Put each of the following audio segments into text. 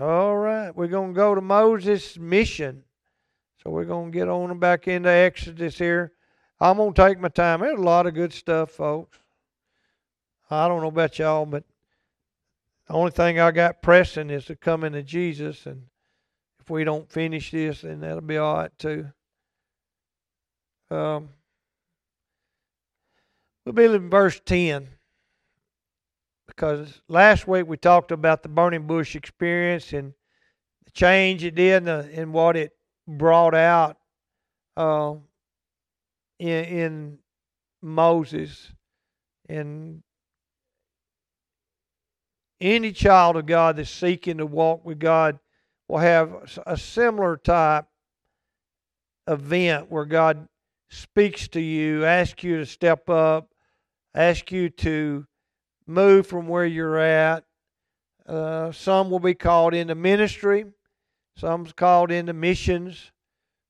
All right, we're going to go to Moses' mission. So we're going to get on back into Exodus here. I'm going to take my time. There's a lot of good stuff, folks. I don't know about y'all, but the only thing I got pressing is to come into Jesus. And if we don't finish this, then that'll be all right, too. Um, we'll be in verse 10 because last week we talked about the burning bush experience and the change it did and, and what it brought out uh, in, in Moses. And any child of God that's seeking to walk with God will have a similar type event where God speaks to you, asks you to step up, asks you to move from where you're at. Uh, some will be called into ministry, some's called into missions,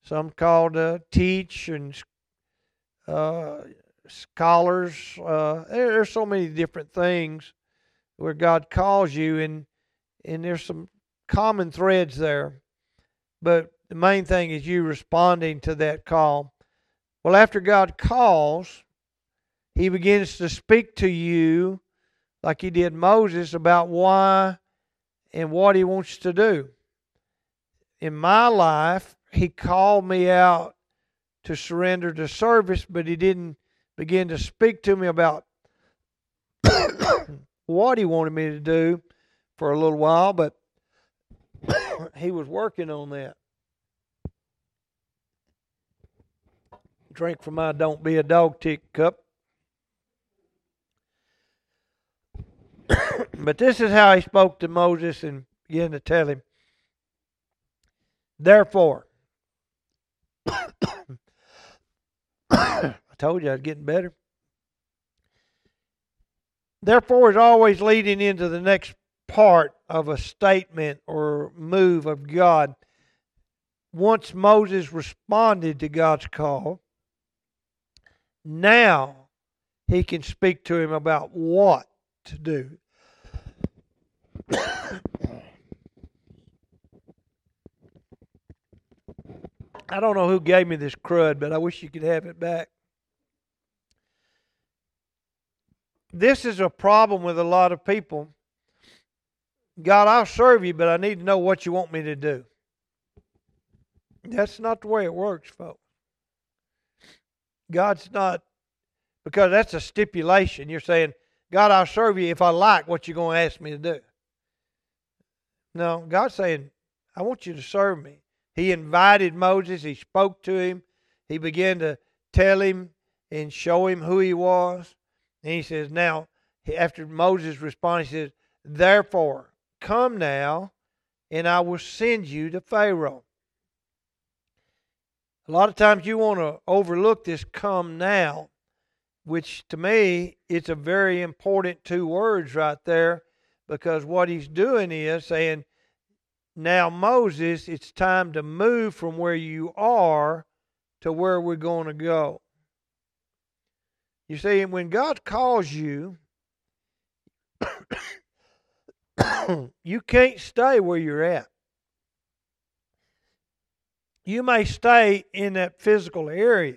some called to teach and uh, scholars. Uh, there's so many different things where God calls you, and and there's some common threads there. But the main thing is you responding to that call. Well, after God calls, He begins to speak to you like He did Moses about why and what He wants to do. In my life, He called me out to surrender to service, but He didn't begin to speak to me about what He wanted me to do for a little while, but He was working on that. Drink from my don't be a dog tick cup. But this is how he spoke to Moses and began to tell him. Therefore, I told you I was getting better. Therefore is always leading into the next part of a statement or move of God. Once Moses responded to God's call, now he can speak to him about what to do. I don't know who gave me this crud, but I wish you could have it back. This is a problem with a lot of people. God, I'll serve you, but I need to know what you want me to do. That's not the way it works, folks. God's not, because that's a stipulation. You're saying, God, I'll serve you if I like what you're going to ask me to do. No, God's saying, I want you to serve me. He invited Moses, he spoke to him, he began to tell him and show him who he was. And he says, Now, after Moses responded, he says, Therefore, come now, and I will send you to Pharaoh. A lot of times you want to overlook this come now, which to me, it's a very important two words right there because what he's doing is saying, Now, Moses, it's time to move from where you are to where we're going to go. You see, when God calls you, you can't stay where you're at. You may stay in that physical area,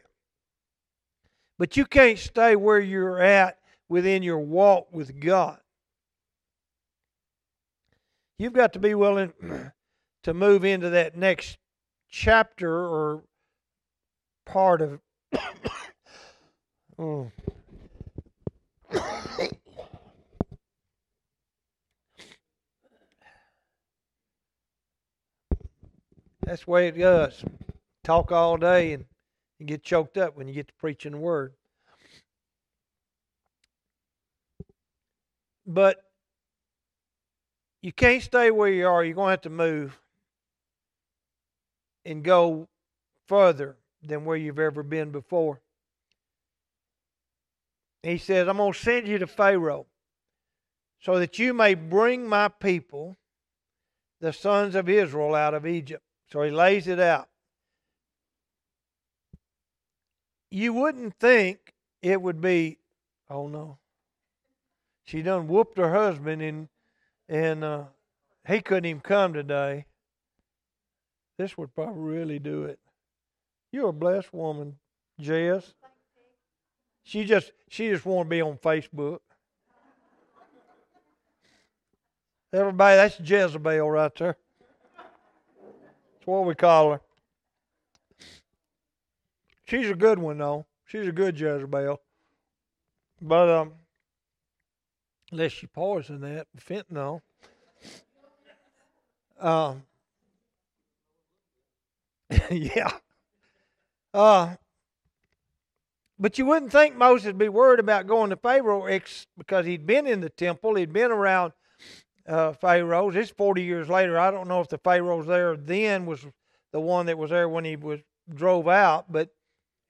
but you can't stay where you're at within your walk with God. You've got to be willing to move into that next chapter or part of Oh. That's the way it goes. Talk all day and get choked up when you get to preaching the word. But you can't stay where you are. You're going to have to move and go further than where you've ever been before. He says, I'm going to send you to Pharaoh so that you may bring my people, the sons of Israel, out of Egypt. So he lays it out. You wouldn't think it would be, oh no. She done whooped her husband and and uh, he couldn't even come today. This would probably really do it. You're a blessed woman, Jess. She just she just want to be on Facebook. Everybody, that's Jezebel right there. That's what we call her. She's a good one though. She's a good Jezebel. But um unless she poisoned that fentanyl. Um yeah. Uh but you wouldn't think Moses would be worried about going to Pharaoh ex- because he'd been in the temple, he'd been around uh, pharaohs. It's 40 years later. I don't know if the pharaohs there then was the one that was there when he was drove out, but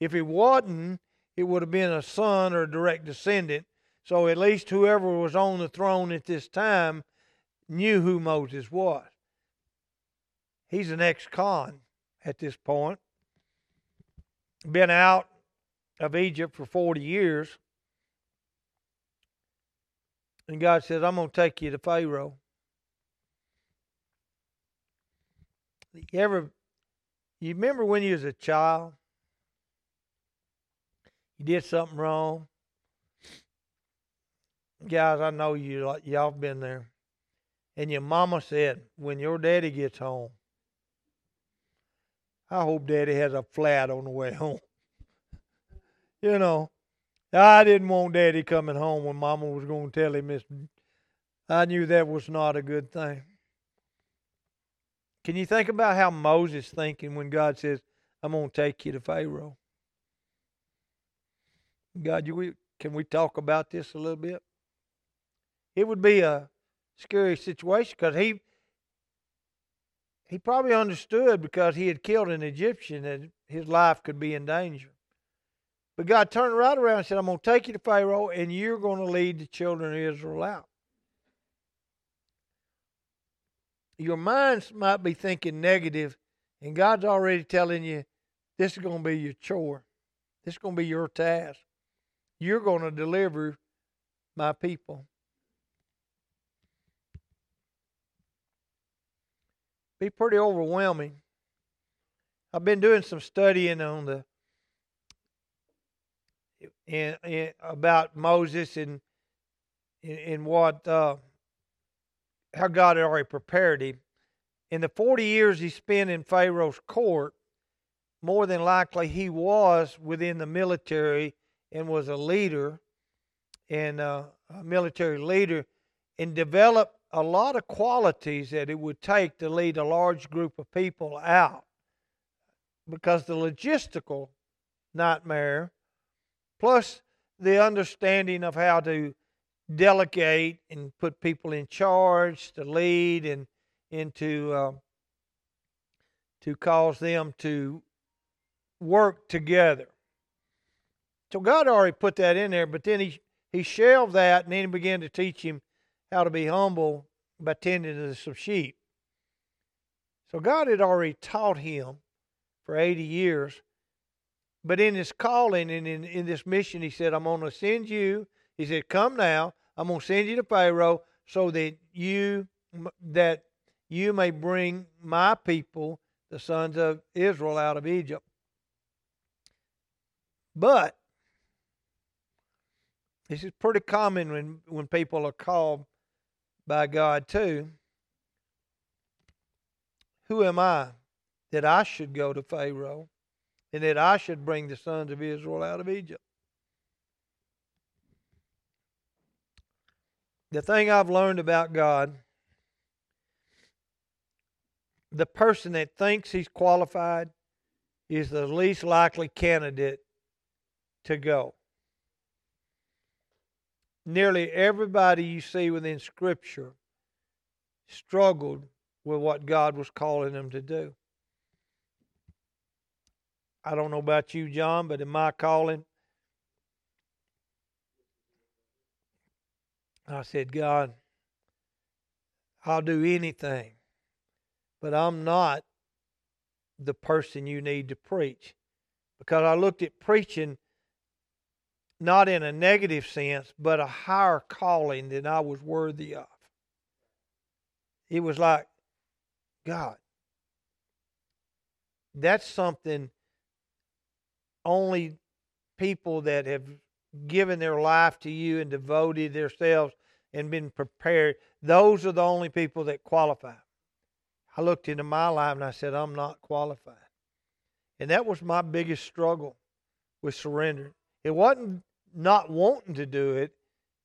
if he wasn't, it would have been a son or a direct descendant. So at least whoever was on the throne at this time knew who Moses was. He's an ex-con at this point. Been out of Egypt for 40 years. And God says, I'm going to take you to Pharaoh. You ever, you remember when you was a child? You did something wrong. Guys, I know you, uh, y'all been there. And your mama said, when your daddy gets home, I hope daddy has a flat on the way home. you know, I didn't want Daddy coming home when Mama was going to tell him this. I knew that was not a good thing. Can you think about how Moses thinking when God says, "I'm going to take you to Pharaoh"? God, you, can we talk about this a little bit? It would be a scary situation because he he probably understood because he had killed an Egyptian that his life could be in danger. But God turned right around and said, I'm going to take you to Pharaoh and you're going to lead the children of Israel out. Your minds might be thinking negative, and God's already telling you this is going to be your chore. This is going to be your task. You're going to deliver my people. Be pretty overwhelming. I've been doing some studying on the in, in, about Moses and in, what uh, how God had already prepared him. In the 40 years he spent in Pharaoh's court, more than likely he was within the military and was a leader and uh, a military leader and developed a lot of qualities that it would take to lead a large group of people out because the logistical nightmare plus the understanding of how to delegate and put people in charge to lead and into uh, to cause them to work together. So God already put that in there, but then he he shelved that and then he began to teach him how to be humble by tending to some sheep. So God had already taught him for 80 years but in his calling and in, in this mission, he said, I'm going to send you. He said, Come now. I'm going to send you to Pharaoh so that you that you may bring my people, the sons of Israel, out of Egypt. But this is pretty common when, when people are called by God too. Who am I that I should go to Pharaoh and that I should bring the sons of Israel out of Egypt. The thing I've learned about God, the person that thinks he's qualified is the least likely candidate to go. Nearly everybody you see within Scripture struggled with what God was calling them to do. I don't know about you, John, but in my calling, I said, God, I'll do anything, but I'm not the person you need to preach. Because I looked at preaching not in a negative sense, but a higher calling than I was worthy of. it was like, God, that's something only people that have given their life to you and devoted themselves and been prepared, those are the only people that qualify. I looked into my life and I said, I'm not qualified. And that was my biggest struggle with surrender. It wasn't not wanting to do it,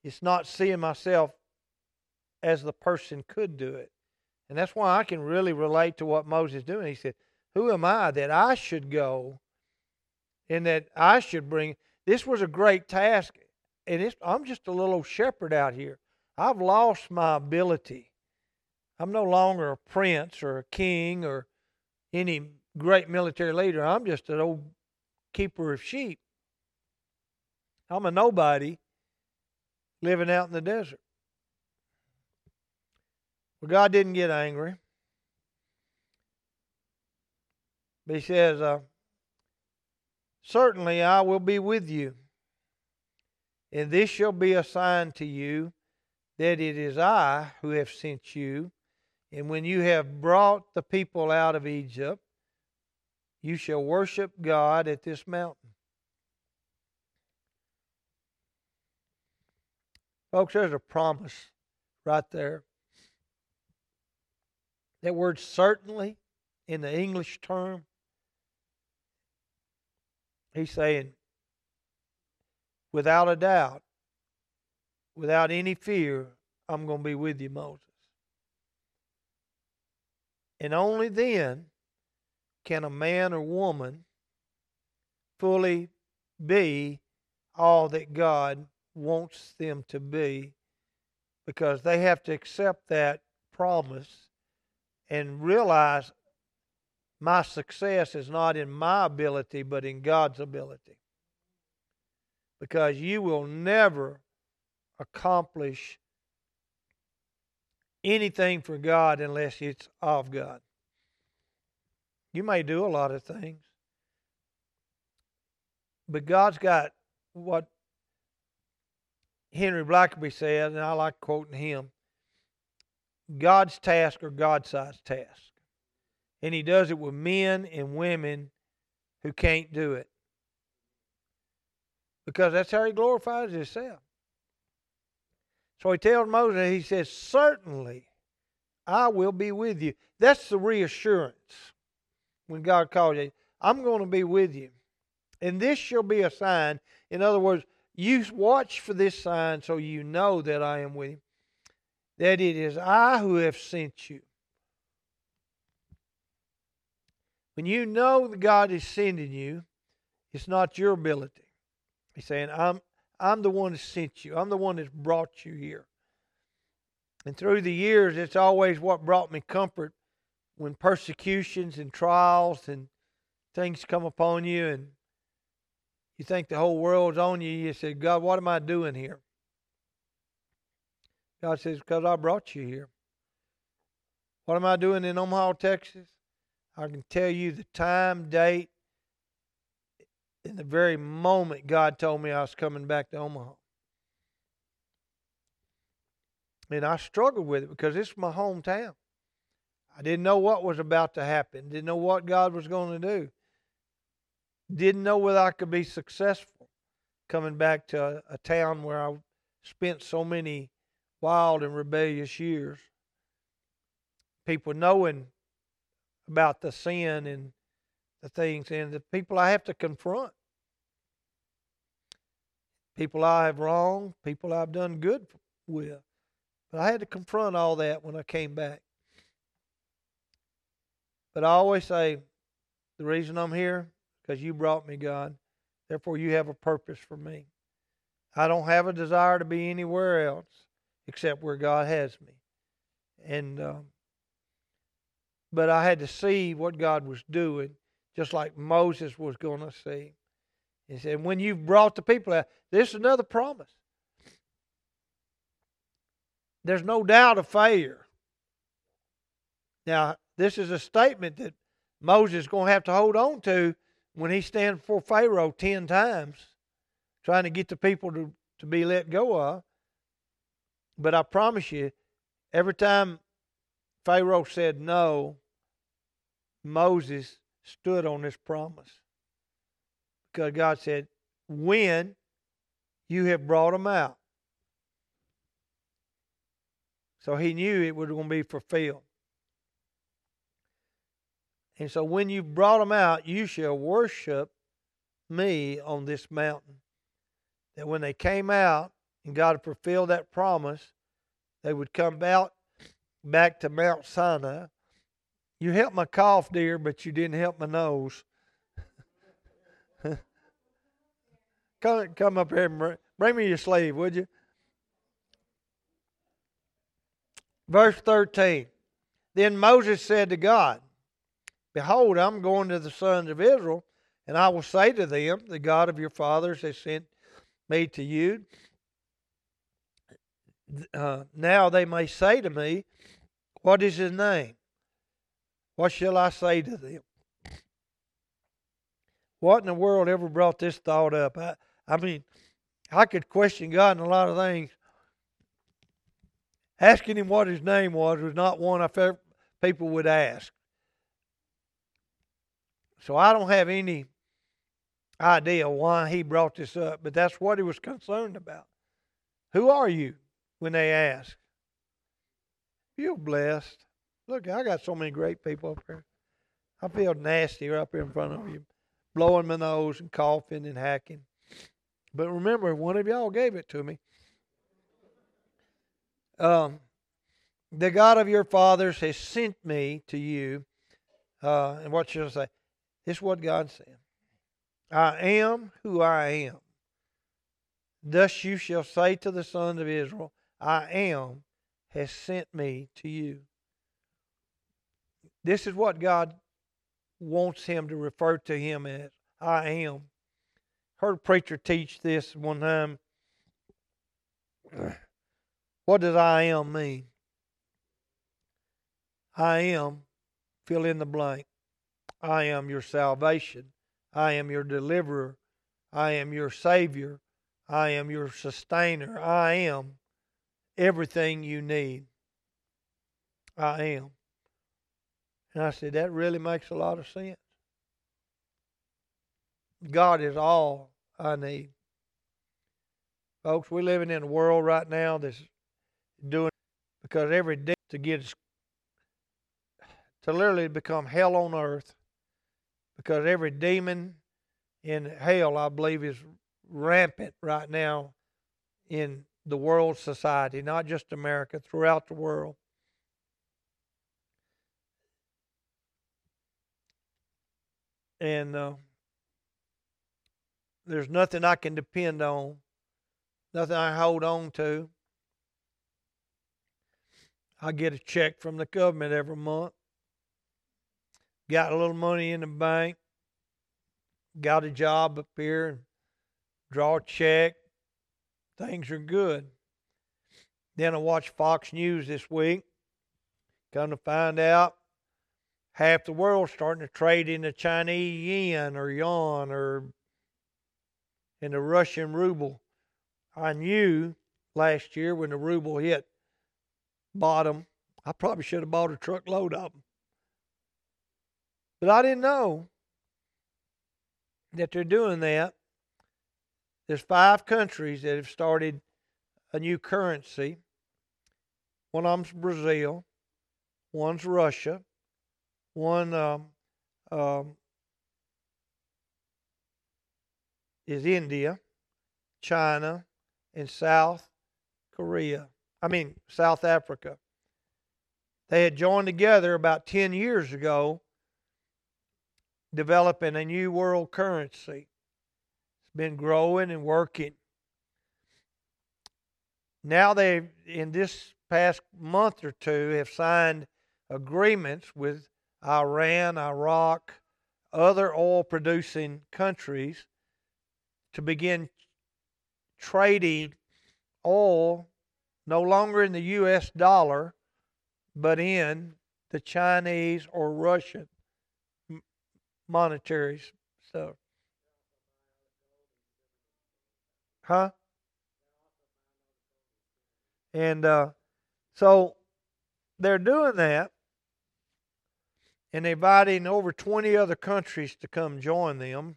it's not seeing myself as the person could do it. And that's why I can really relate to what Moses is doing. He said, Who am I that I should go and that I should bring? This was a great task. And I'm just a little shepherd out here. I've lost my ability. I'm no longer a prince or a king or any great military leader. I'm just an old keeper of sheep. I'm a nobody living out in the desert. Well, God didn't get angry. But He says, uh, Certainly I will be with you, and this shall be a sign to you that it is I who have sent you. And when you have brought the people out of Egypt, you shall worship God at this mountain. Folks, there's a promise right there. That word certainly in the English term, he's saying, without a doubt, without any fear, I'm going to be with you, Moses. And only then can a man or woman fully be all that God wants them to be because they have to accept that promise and realize my success is not in my ability but in God's ability. Because you will never accomplish anything for God unless it's of God. You may do a lot of things, but God's got what Henry Blackaby said, and I like quoting him God's task or God sized task. And He does it with men and women who can't do it. Because that's how He glorifies Himself. So He tells Moses, He says, Certainly I will be with you. That's the reassurance when God calls you. I'm going to be with you. And this shall be a sign. In other words, you watch for this sign so you know that I am with you, that it is I who have sent you. When you know that God is sending you, it's not your ability. He's saying, I'm, I'm the one that sent you, I'm the one that's brought you here. And through the years, it's always what brought me comfort when persecutions and trials and things come upon you and you think the whole world's on you. You say, God, what am I doing here? God says, Because I brought you here. What am I doing in Omaha, Texas? I can tell you the time, date, in the very moment God told me I was coming back to Omaha. And I struggled with it because it's my hometown. I didn't know what was about to happen, didn't know what God was going to do. Didn't know whether I could be successful coming back to a, a town where I spent so many wild and rebellious years. People knowing about the sin and the things and the people I have to confront. People I have wronged, people I've done good with. But I had to confront all that when I came back. But I always say the reason I'm here because you brought me, God. Therefore, you have a purpose for me. I don't have a desire to be anywhere else except where God has me. And, um, but I had to see what God was doing, just like Moses was going to see. He said, when you've brought the people out, this is another promise. There's no doubt of failure. Now, this is a statement that Moses is going to have to hold on to when he stands before Pharaoh 10 times trying to get the people to, to be let go of. But I promise you, every time Pharaoh said no, Moses stood on this promise. Because God said, when you have brought them out. So he knew it was going to be fulfilled. And so when you brought them out, you shall worship me on this mountain. That when they came out and God fulfilled that promise, they would come out back to Mount Sinai. You helped my cough, dear, but you didn't help my nose. come, come up here and bring me your sleeve, would you? Verse 13. Then Moses said to God, Behold, I'm going to the sons of Israel, and I will say to them, The God of your fathers has sent me to you. Uh, now they may say to me, What is his name? What shall I say to them? What in the world ever brought this thought up? I, I mean, I could question God in a lot of things. Asking him what his name was was not one I felt people would ask. So I don't have any idea why he brought this up, but that's what he was concerned about. Who are you? When they ask. Feel blessed. Look, I got so many great people up here. I feel nasty up here in front of you, blowing my nose and coughing and hacking. But remember, one of y'all gave it to me. Um, the God of your fathers has sent me to you. Uh, and what should I say? This is what God said I am who I am. Thus you shall say to the sons of Israel, I am has sent me to you. This is what God wants him to refer to him as I am. Heard a preacher teach this one time. What does I am mean? I am, fill in the blank. I am your salvation. I am your deliverer. I am your Savior. I am your sustainer. I am everything you need. I am. And I said, that really makes a lot of sense. God is all I need. Folks, we're living in a world right now that's doing because every day to get to literally become hell on earth because every demon in hell, I believe, is rampant right now in the world society, not just America, throughout the world. And uh, there's nothing I can depend on, nothing I hold on to. I get a check from the government every month got a little money in the bank, got a job up here, draw a check. Things are good. Then I watched Fox News this week. Come to find out, half the world's starting to trade in the Chinese yen or yuan or in the Russian ruble. I knew last year when the ruble hit bottom, I probably should have bought a truckload of them. But I didn't know that they're doing that. There's five countries that have started a new currency. One of them's Brazil, one's Russia, one um, um, is India, China, and South Korea. I mean, South Africa. They had joined together about 10 years ago developing a new world currency. It's been growing and working. Now they, in this past month or two, have signed agreements with Iran, Iraq, other oil producing countries to begin trading oil no longer in the US dollar, but in the Chinese or Russian monetary stuff. Huh? And uh, so they're doing that. and inviting over 20 other countries to come join them.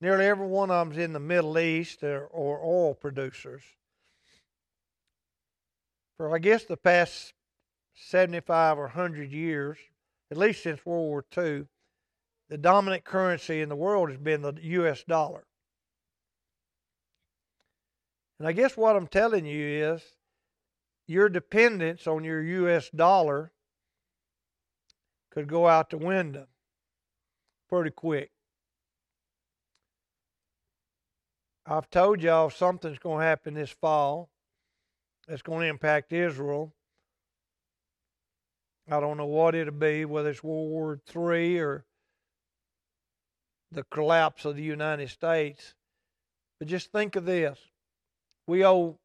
Nearly every one of them's in the Middle East or, or oil producers. For I guess the past 75 or 100 years, at least since World War II, the dominant currency in the world has been the U.S. dollar. And I guess what I'm telling you is your dependence on your U.S. dollar could go out the window pretty quick. I've told y'all something's going to happen this fall that's going to impact Israel. I don't know what it'll be, whether it's World War III or the collapse of the United States. But just think of this we owe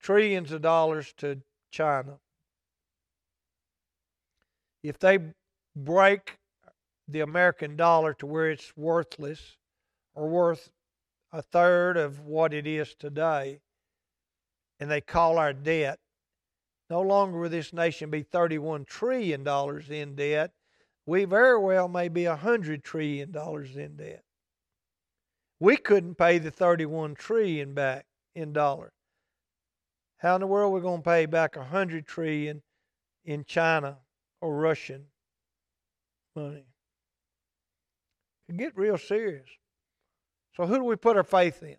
trillions of dollars to China. If they break the American dollar to where it's worthless or worth a third of what it is today, and they call our debt, no longer will this nation be $31 trillion in debt. We very well may be a $100 trillion in debt. We couldn't pay the 31 trillion back in dollars. How in the world are we going to pay back a 100 trillion in China or Russian money? Get real serious. So who do we put our faith in?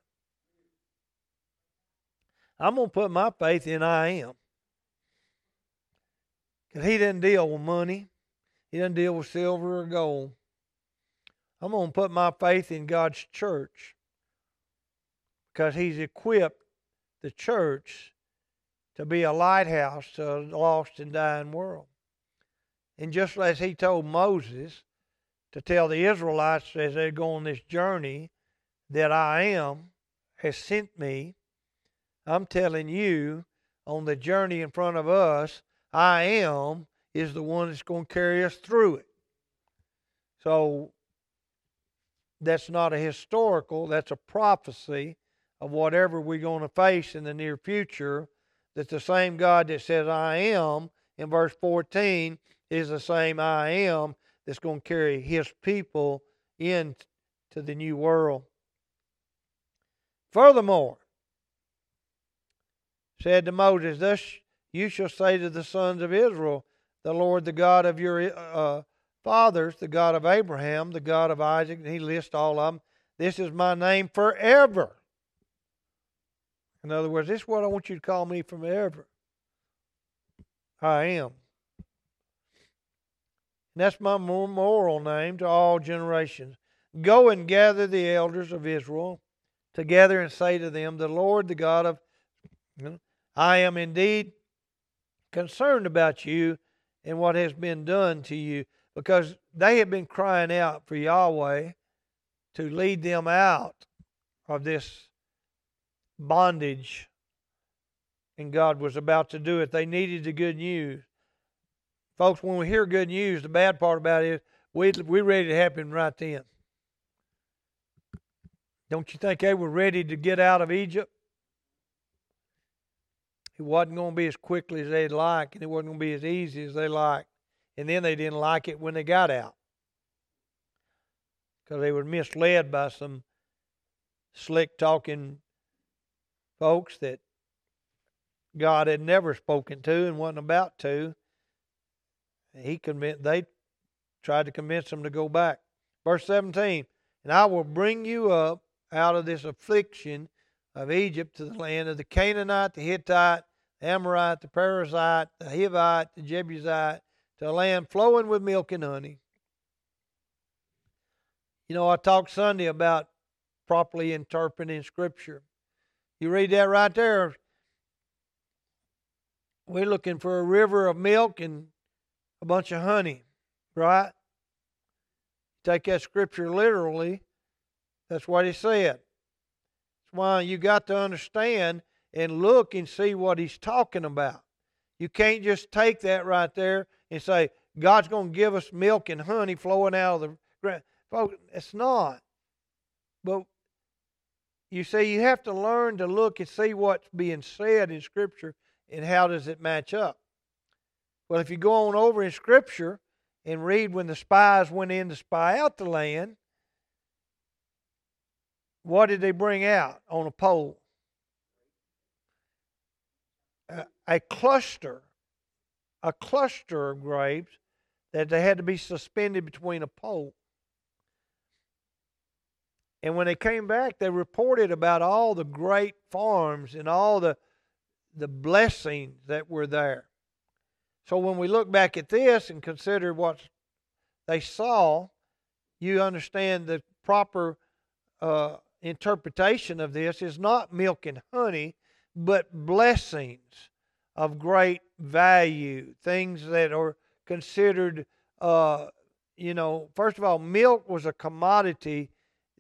I'm going to put my faith in I am. Because he didn't deal with money. He doesn't deal with silver or gold. I'm going to put my faith in God's church because He's equipped the church to be a lighthouse to a lost and dying world. And just as He told Moses to tell the Israelites as they go on this journey that I am has sent me, I'm telling you on the journey in front of us, I am is the one that's going to carry us through it. So that's not a historical, that's a prophecy of whatever we're going to face in the near future. That the same God that says, I am, in verse 14, is the same I am that's going to carry his people into the new world. Furthermore, said to Moses, Thus you shall say to the sons of Israel, The Lord, the God of your uh, fathers, the God of Abraham, the God of Isaac, and he lists all of them. This is my name forever. In other words, this is what I want you to call me forever. I am. And that's my memorial name to all generations. Go and gather the elders of Israel together and say to them, The Lord, the God of I am indeed concerned about you and what has been done to you because they have been crying out for Yahweh to lead them out of this bondage. And God was about to do it. They needed the good news. Folks, when we hear good news, the bad part about it is we, we're ready to happen right then. Don't you think they were ready to get out of Egypt? It wasn't going to be as quickly as they'd like, and it wasn't going to be as easy as they liked. And then they didn't like it when they got out because they were misled by some slick talking folks that God had never spoken to and wasn't about to. He convinced they tried to convince them to go back. Verse 17, and I will bring you up out of this affliction of Egypt to the land of the Canaanite, the Hittite, Amorite, the Perizzite, the Hivite, the Jebusite, to a land flowing with milk and honey. You know, I talked Sunday about properly interpreting Scripture. You read that right there. We're looking for a river of milk and a bunch of honey, right? Take that scripture literally. That's what he said. That's why you got to understand and look and see what he's talking about. You can't just take that right there and say, God's going to give us milk and honey flowing out of the ground. Folks, it's not. But you see, you have to learn to look and see what's being said in Scripture and how does it match up. Well, if you go on over in Scripture and read when the spies went in to spy out the land, what did they bring out on a pole? A, cluster, a cluster of grapes that they had to be suspended between a pole. And when they came back, they reported about all the great farms and all the, the blessings that were there. So when we look back at this and consider what they saw, you understand the proper uh, interpretation of this is not milk and honey, but blessings of great value, things that are considered, uh, you know, first of all, milk was a commodity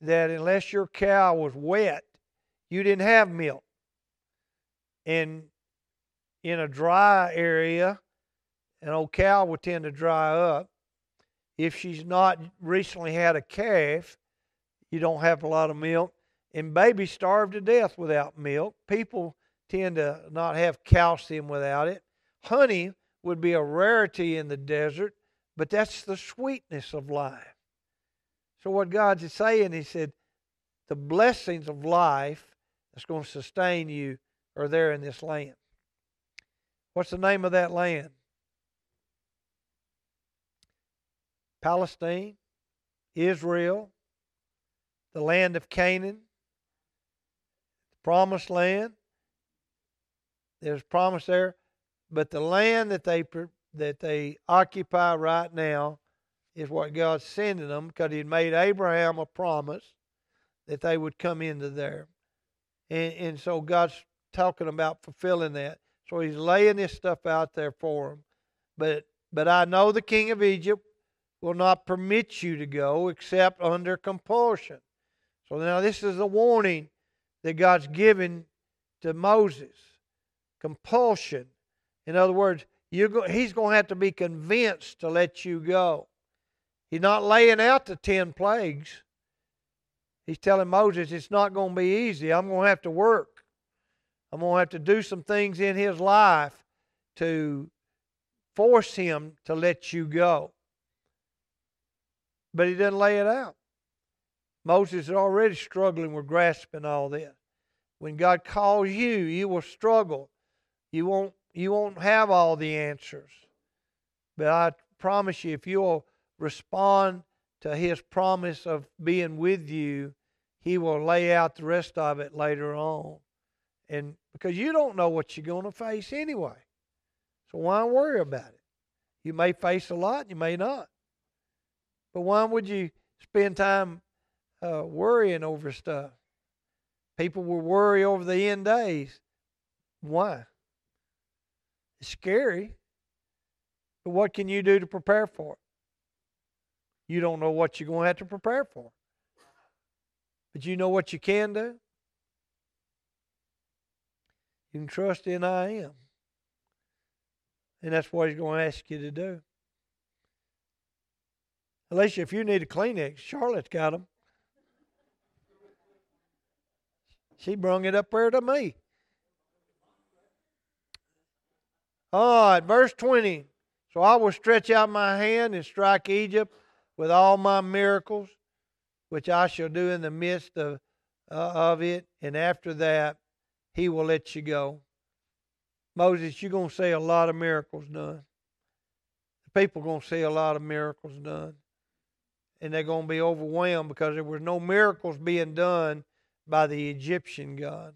that unless your cow was wet, you didn't have milk. And in a dry area, an old cow will tend to dry up. If she's not recently had a calf, you don't have a lot of milk. And babies starve to death without milk. People tend to not have calcium without it. Honey would be a rarity in the desert, but that's the sweetness of life. So, what God's saying, He said, the blessings of life that's going to sustain you are there in this land. What's the name of that land? Palestine, Israel, the land of Canaan, the promised land. There's promise there, but the land that they that they occupy right now is what God's sending them because He made Abraham a promise that they would come into there, and and so God's talking about fulfilling that. So He's laying this stuff out there for them, but but I know the king of Egypt will not permit you to go except under compulsion. So now this is a warning that God's given to Moses. Compulsion. In other words, go, he's going to have to be convinced to let you go. He's not laying out the ten plagues. He's telling Moses it's not going to be easy. I'm going to have to work. I'm going to have to do some things in his life to force him to let you go but he doesn't lay it out. Moses is already struggling with grasping all this. When God calls you, you will struggle. You won't, you won't have all the answers. But I promise you, if you'll respond to his promise of being with you, he will lay out the rest of it later on. And because you don't know what you're going to face anyway. So why worry about it? You may face a lot, you may not. But why would you spend time uh, worrying over stuff? People will worry over the end days. Why? It's scary. But what can you do to prepare for it? You don't know what you're going to have to prepare for. But you know what you can do? You can trust in I am. And that's what he's going to ask you to do. Alicia, if you need a Kleenex, Charlotte's got them. She brung it up there to me. All right, verse 20. So I will stretch out my hand and strike Egypt with all my miracles, which I shall do in the midst of, uh, of it. And after that, he will let you go. Moses, you're going to see a lot of miracles done. The people are going to see a lot of miracles done and they're going to be overwhelmed because there was no miracles being done by the Egyptian God.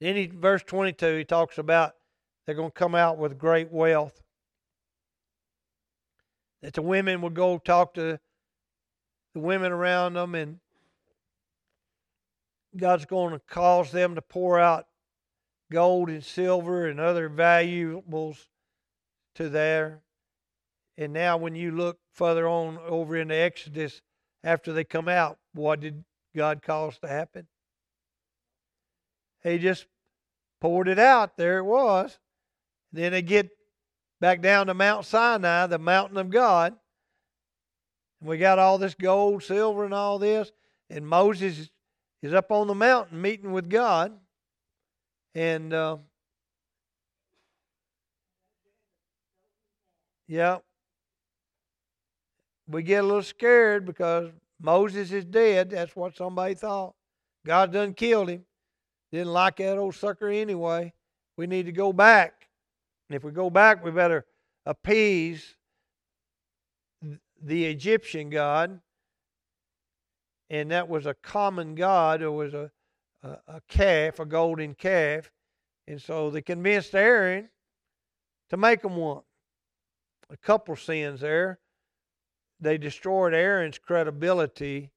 Then in verse 22, he talks about they're going to come out with great wealth. That the women would go talk to the women around them, and God's going to cause them to pour out gold and silver and other valuables to there. And now, when you look further on over in the Exodus, after they come out, what did God cause to happen? He just poured it out. There it was. Then they get back down to Mount Sinai, the mountain of God. And we got all this gold, silver, and all this. And Moses is up on the mountain meeting with God. And uh, Yep. We get a little scared because Moses is dead. That's what somebody thought. God done killed him. Didn't like that old sucker anyway. We need to go back. And if we go back, we better appease the Egyptian God. And that was a common God. It was a, a, a calf, a golden calf. And so they convinced Aaron to make them one. A couple sins there. They destroyed Aaron's credibility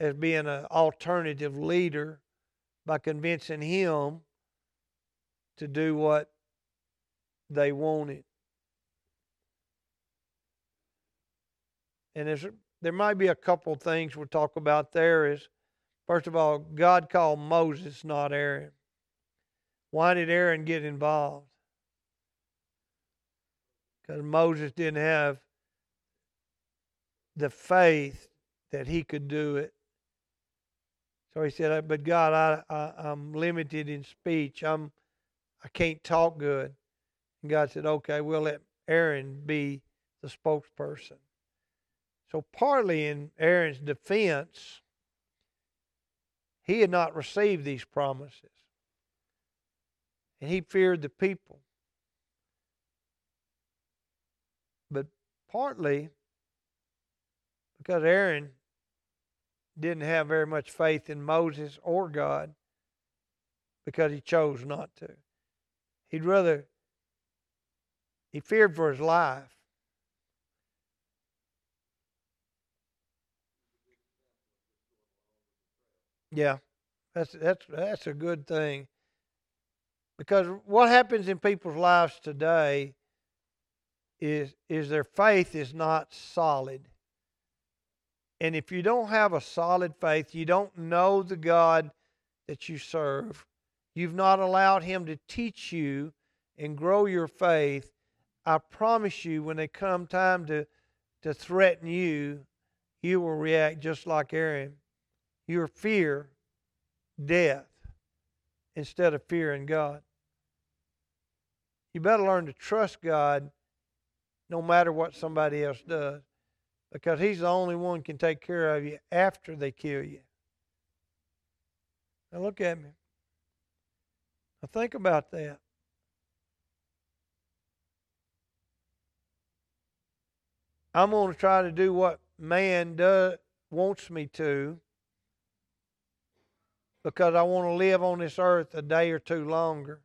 as being an alternative leader by convincing him to do what they wanted. And there's, there might be a couple things we'll talk about there. Is first of all, God called Moses, not Aaron. Why did Aaron get involved? Because Moses didn't have the faith that he could do it. So he said, uh, "But God, I, I I'm limited in speech. I'm I can't talk good." And God said, "Okay, we'll let Aaron be the spokesperson." So partly in Aaron's defense, he had not received these promises, and he feared the people. But partly because Aaron didn't have very much faith in Moses or God because he chose not to. He'd rather, he feared for his life. Yeah, that's that's that's a good thing. Because what happens in people's lives today is is their faith is not solid. And if you don't have a solid faith, you don't know the God that you serve, you've not allowed Him to teach you and grow your faith, I promise you, when they come time to, to threaten you, you will react just like Aaron. You fear death instead of fearing God. You better learn to trust God no matter what somebody else does because he's the only one can take care of you after they kill you. Now look at me. Now think about that. I'm going to try to do what man does wants me to because I want to live on this earth a day or two longer.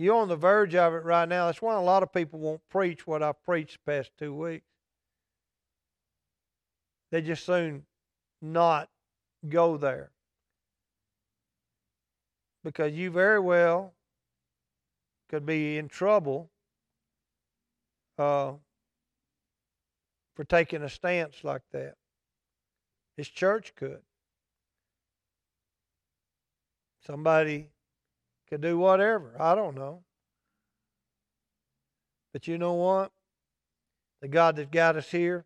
You're on the verge of it right now. That's why a lot of people won't preach what I've preached the past two weeks. They just soon not go there. Because you very well could be in trouble uh, for taking a stance like that. His church could. Somebody could do whatever. I don't know. But you know what? The God that got us here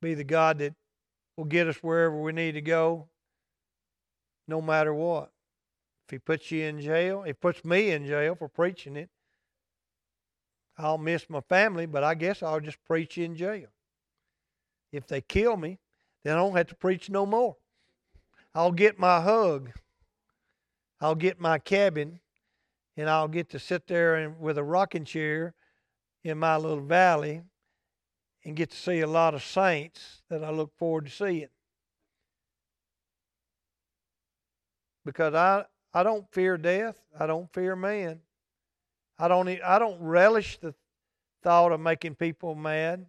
be the God that will get us wherever we need to go, no matter what. If He puts you in jail, He puts me in jail for preaching it, I'll miss my family, but I guess I'll just preach in jail. If they kill me, then I don't have to preach no more. I'll get my hug. I'll get my cabin and I'll get to sit there and, with a rocking chair in my little valley and get to see a lot of saints that I look forward to seeing. Because I, I don't fear death. I don't fear man. I don't I don't relish the thought of making people mad.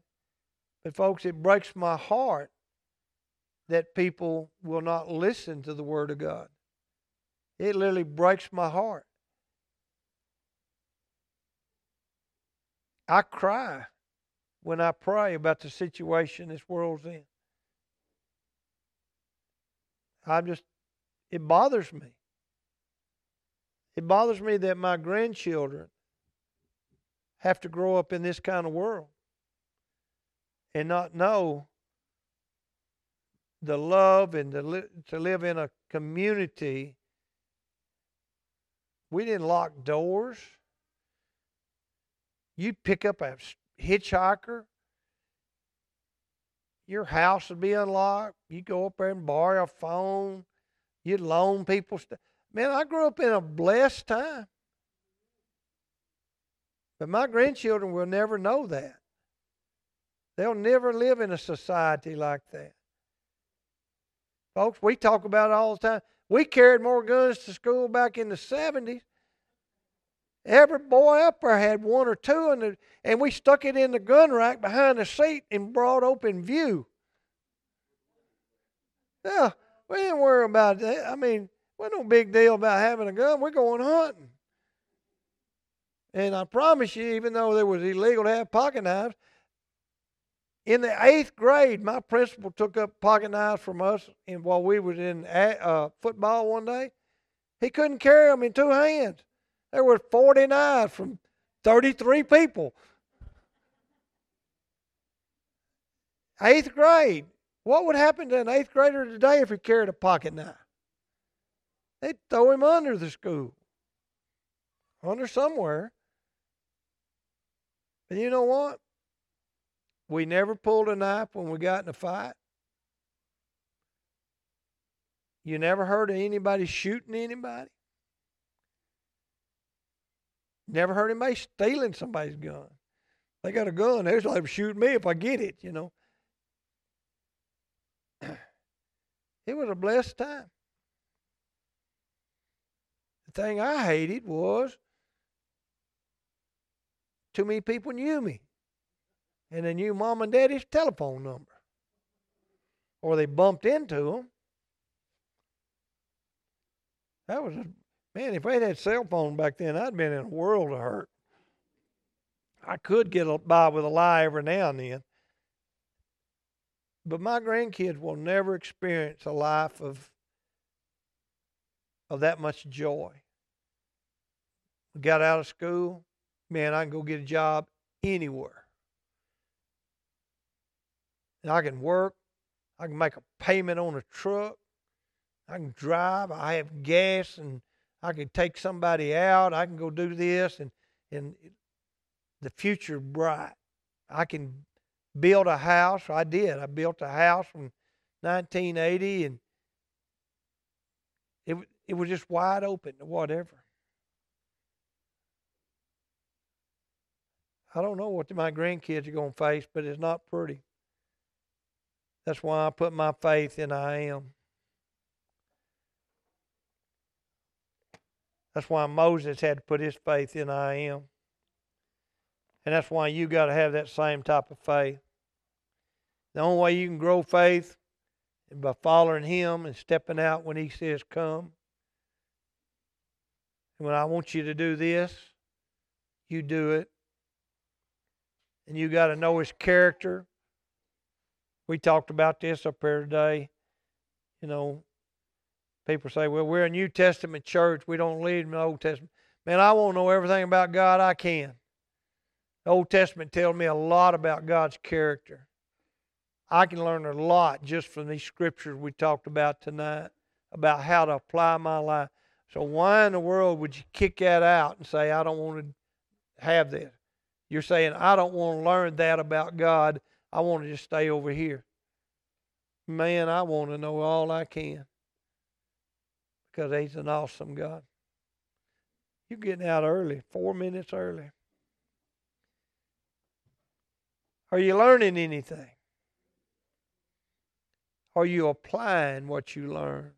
But folks, it breaks my heart that people will not listen to the word of God. It literally breaks my heart. I cry when I pray about the situation this world's in. I just, it bothers me. It bothers me that my grandchildren have to grow up in this kind of world and not know the love and to, to live in a community we didn't lock doors. You'd pick up a hitchhiker. Your house would be unlocked. You'd go up there and borrow a phone. You'd loan people stuff. Man, I grew up in a blessed time. But my grandchildren will never know that. They'll never live in a society like that. Folks, we talk about it all the time. We carried more guns to school back in the 70s. Every boy up there had one or two, and, the, and we stuck it in the gun rack behind the seat in broad open view. Yeah, we didn't worry about that. I mean, was no big deal about having a gun. We're going hunting. And I promise you, even though it was illegal to have pocket knives, in the eighth grade, my principal took up pocket knives from us and while we was in uh, football one day. He couldn't carry them in two hands. There were 40 knives from 33 people. Eighth grade. What would happen to an eighth grader today if he carried a pocket knife? They'd throw him under the school, under somewhere. And you know what? We never pulled a knife when we got in a fight. You never heard of anybody shooting anybody. Never heard anybody stealing somebody's gun. They got a gun. They're like shoot me if I get it, you know. It was a blessed time. The thing I hated was too many people knew me and they knew mom and daddy's telephone number. Or they bumped into them. That was a man, if I had had cell phone back then, I'd been in a world of hurt. I could get by with a lie every now and then. But my grandkids will never experience a life of of that much joy. Got out of school, man, I can go get a job anywhere. And I can work. I can make a payment on a truck. I can drive. I have gas and I can take somebody out. I can go do this and and the future bright. I can build a house. I did. I built a house in 1980 and it it was just wide open to whatever. I don't know what my grandkids are going to face, but it's not pretty. That's why I put my faith in I am. That's why Moses had to put his faith in I am. And that's why you got to have that same type of faith. The only way you can grow faith is by following him and stepping out when he says come. And when I want you to do this, you do it. And you got to know his character. We talked about this up here today. You know, people say, well, we're a New Testament church. We don't lead in the Old Testament. Man, I want to know everything about God I can. The Old Testament tells me a lot about God's character. I can learn a lot just from these scriptures we talked about tonight about how to apply my life. So why in the world would you kick that out and say, I don't want to have this? You're saying, I don't want to learn that about God. I want to just stay over here. Man, I want to know all I can because He's an awesome God. You're getting out early, four minutes early. Are you learning anything? Are you applying what you learn?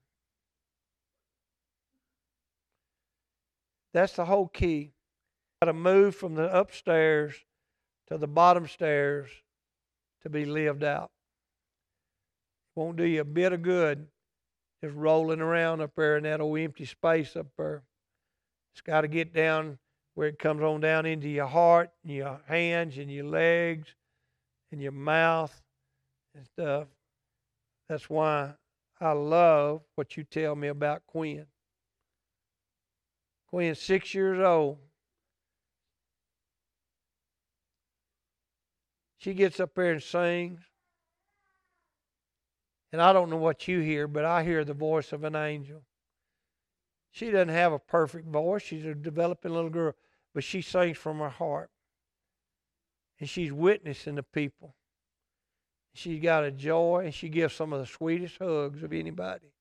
That's the whole key. Got to move from the upstairs to the bottom stairs to be lived out. Won't do you a bit of good just rolling around up there in that old empty space up there. It's got to get down where it comes on down into your heart, and your hands, and your legs, and your mouth and stuff. That's why I love what you tell me about Quinn. Quinn's six years old. She gets up there and sings. And I don't know what you hear, but I hear the voice of an angel. She doesn't have a perfect voice. She's a developing little girl, but she sings from her heart. and she's witnessing the people. She's got a joy, and she gives some of the sweetest hugs of anybody.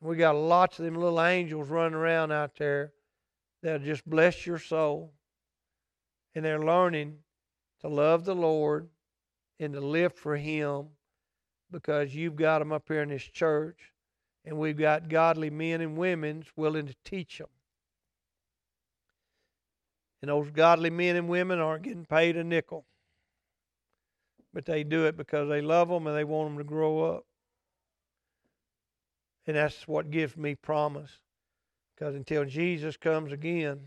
We got lots of them little angels running around out there that'll just bless your soul. And they're learning to love the Lord and to live for Him because you've got them up here in this church, and we've got godly men and women willing to teach them. And those godly men and women aren't getting paid a nickel, but they do it because they love them and they want them to grow up. And that's what gives me promise. Because until Jesus comes again,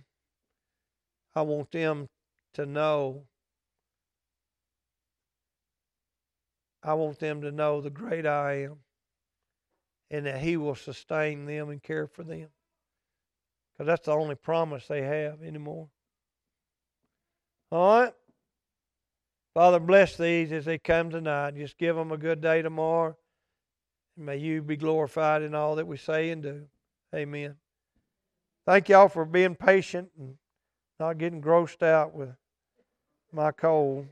I want them to know. I want them to know the great I am and that He will sustain them and care for them. Because that's the only promise they have anymore. All right? Father, bless these as they come tonight. Just give them a good day tomorrow. And may you be glorified in all that we say and do. Amen. Thank y'all for being patient and not getting grossed out with my cold.